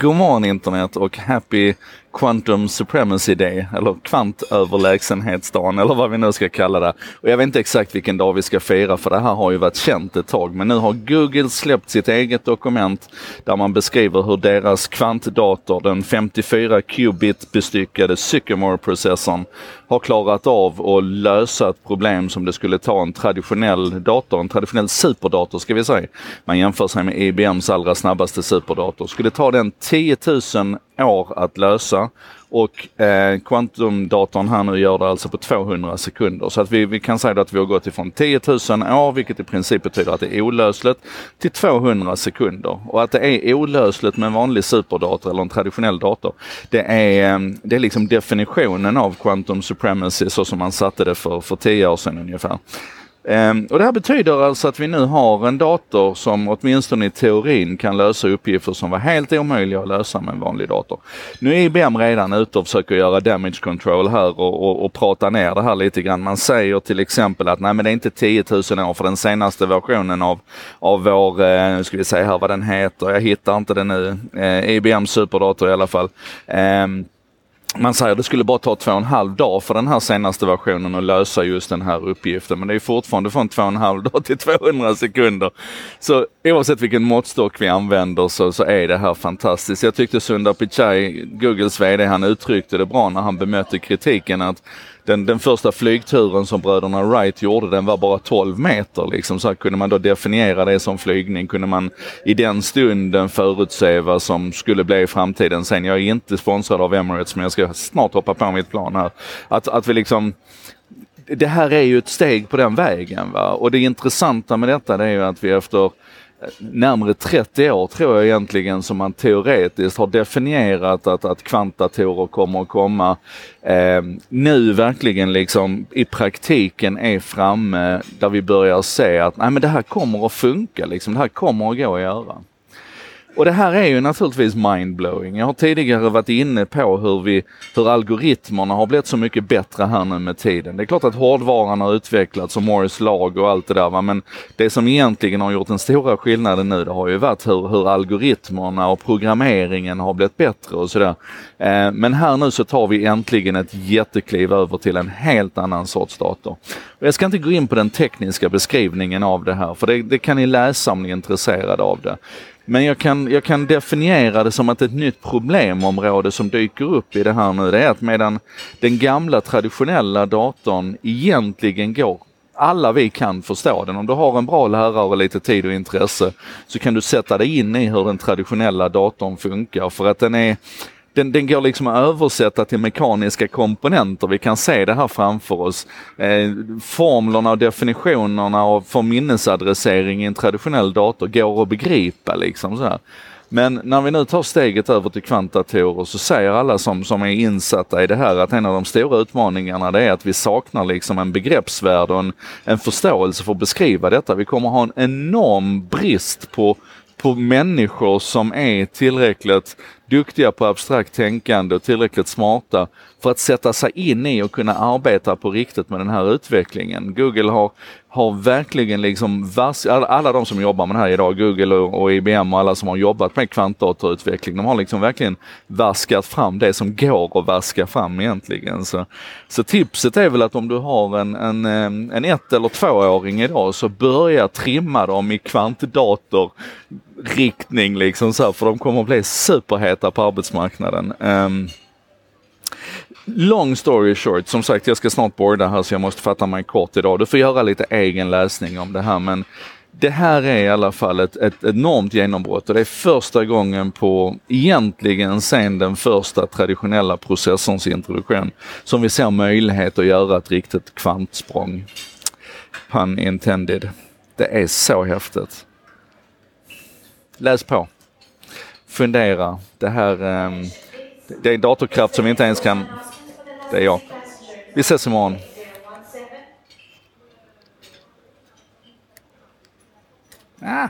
God morgon internet och happy Quantum Supremacy Day, eller kvantöverlägsenhetsdagen eller vad vi nu ska kalla det. Och jag vet inte exakt vilken dag vi ska fira för det här har ju varit känt ett tag. Men nu har Google släppt sitt eget dokument där man beskriver hur deras kvantdator, den 54 qubit bestyckade Sycamore-processorn, har klarat av att lösa ett problem som det skulle ta en traditionell dator, en traditionell superdator ska vi säga. Man jämför sig med IBMs allra snabbaste superdator. Skulle ta den 10 000 år att lösa och eh, kvantumdatorn här nu gör det alltså på 200 sekunder. Så att vi, vi kan säga att vi har gått ifrån 10 000 år, vilket i princip betyder att det är olösligt, till 200 sekunder. Och att det är olösligt med en vanlig superdator eller en traditionell dator, det är, eh, det är liksom definitionen av quantum supremacy så som man satte det för, för 10 år sedan ungefär. Ehm, och det här betyder alltså att vi nu har en dator som åtminstone i teorin kan lösa uppgifter som var helt omöjliga att lösa med en vanlig dator. Nu är IBM redan ute och försöker göra damage control här och, och, och prata ner det här lite grann. Man säger till exempel att nej men det är inte 10 000 år för den senaste versionen av, av vår, eh, nu ska vi se här vad den heter, jag hittar inte den nu, eh, IBM superdator i alla fall. Um, man säger att det skulle bara ta två och en halv dag för den här senaste versionen att lösa just den här uppgiften. Men det är fortfarande från två och en halv dag till 200 sekunder. Så oavsett vilken måttstock vi använder så, så är det här fantastiskt. Jag tyckte Sundar Pichai, Googles VD, han uttryckte det bra när han bemötte kritiken att den, den första flygturen som bröderna Wright gjorde, den var bara 12 meter. Liksom. Så kunde man då definiera det som flygning, kunde man i den stunden förutse vad som skulle bli i framtiden. Sen, jag är inte sponsrad av Emirates, men jag ska snart hoppa på mitt plan här. Att, att vi liksom det här är ju ett steg på den vägen. Va? Och det intressanta med detta det är ju att vi efter närmare 30 år tror jag egentligen som man teoretiskt har definierat att, att kvantdatorer kommer att komma. Eh, nu verkligen liksom i praktiken är framme där vi börjar se att nej, men det här kommer att funka, liksom. det här kommer att gå att göra. Och det här är ju naturligtvis mindblowing. Jag har tidigare varit inne på hur, vi, hur algoritmerna har blivit så mycket bättre här nu med tiden. Det är klart att hårdvaran har utvecklats och Morris lag och allt det där va? men det som egentligen har gjort den stora skillnaden nu det har ju varit hur, hur algoritmerna och programmeringen har blivit bättre och sådär. Eh, men här nu så tar vi äntligen ett jättekliv över till en helt annan sorts dator. Jag ska inte gå in på den tekniska beskrivningen av det här för det, det kan ni läsa om ni är intresserade av det. Men jag kan, jag kan definiera det som att ett nytt problemområde som dyker upp i det här nu, det är att medan den gamla traditionella datorn egentligen går alla vi kan förstå den. Om du har en bra lärare och lite tid och intresse så kan du sätta dig in i hur den traditionella datorn funkar för att den är den, den går liksom att översätta till mekaniska komponenter. Vi kan se det här framför oss. Eh, formlerna och definitionerna för minnesadressering i en traditionell dator går att begripa. Liksom så här. Men när vi nu tar steget över till kvantdatorer så säger alla som, som är insatta i det här att en av de stora utmaningarna det är att vi saknar liksom en begreppsvärld och en, en förståelse för att beskriva detta. Vi kommer ha en enorm brist på på människor som är tillräckligt duktiga på abstrakt tänkande och tillräckligt smarta för att sätta sig in i och kunna arbeta på riktigt med den här utvecklingen. Google har, har verkligen liksom, vass, alla de som jobbar med det här idag, Google och, och IBM och alla som har jobbat med kvantdatorutveckling, de har liksom verkligen vaskat fram det som går att vaska fram egentligen. Så, så tipset är väl att om du har en, en, en ett eller tvååring idag så börja trimma dem i kvantdator riktning liksom så här, för de kommer att bli superheta på arbetsmarknaden. Um, long story short, som sagt jag ska snart borda här så jag måste fatta mig kort idag. Du får göra lite egen läsning om det här men det här är i alla fall ett, ett enormt genombrott och det är första gången på egentligen sen den första traditionella processorns introduktion som vi ser möjlighet att göra ett riktigt kvantsprång. Pun intended. Det är så häftigt läs på. Fundera. Det här ehm, det är datorkraft som vi inte ens kan... Det är jag. Vi ses imorgon. Ah.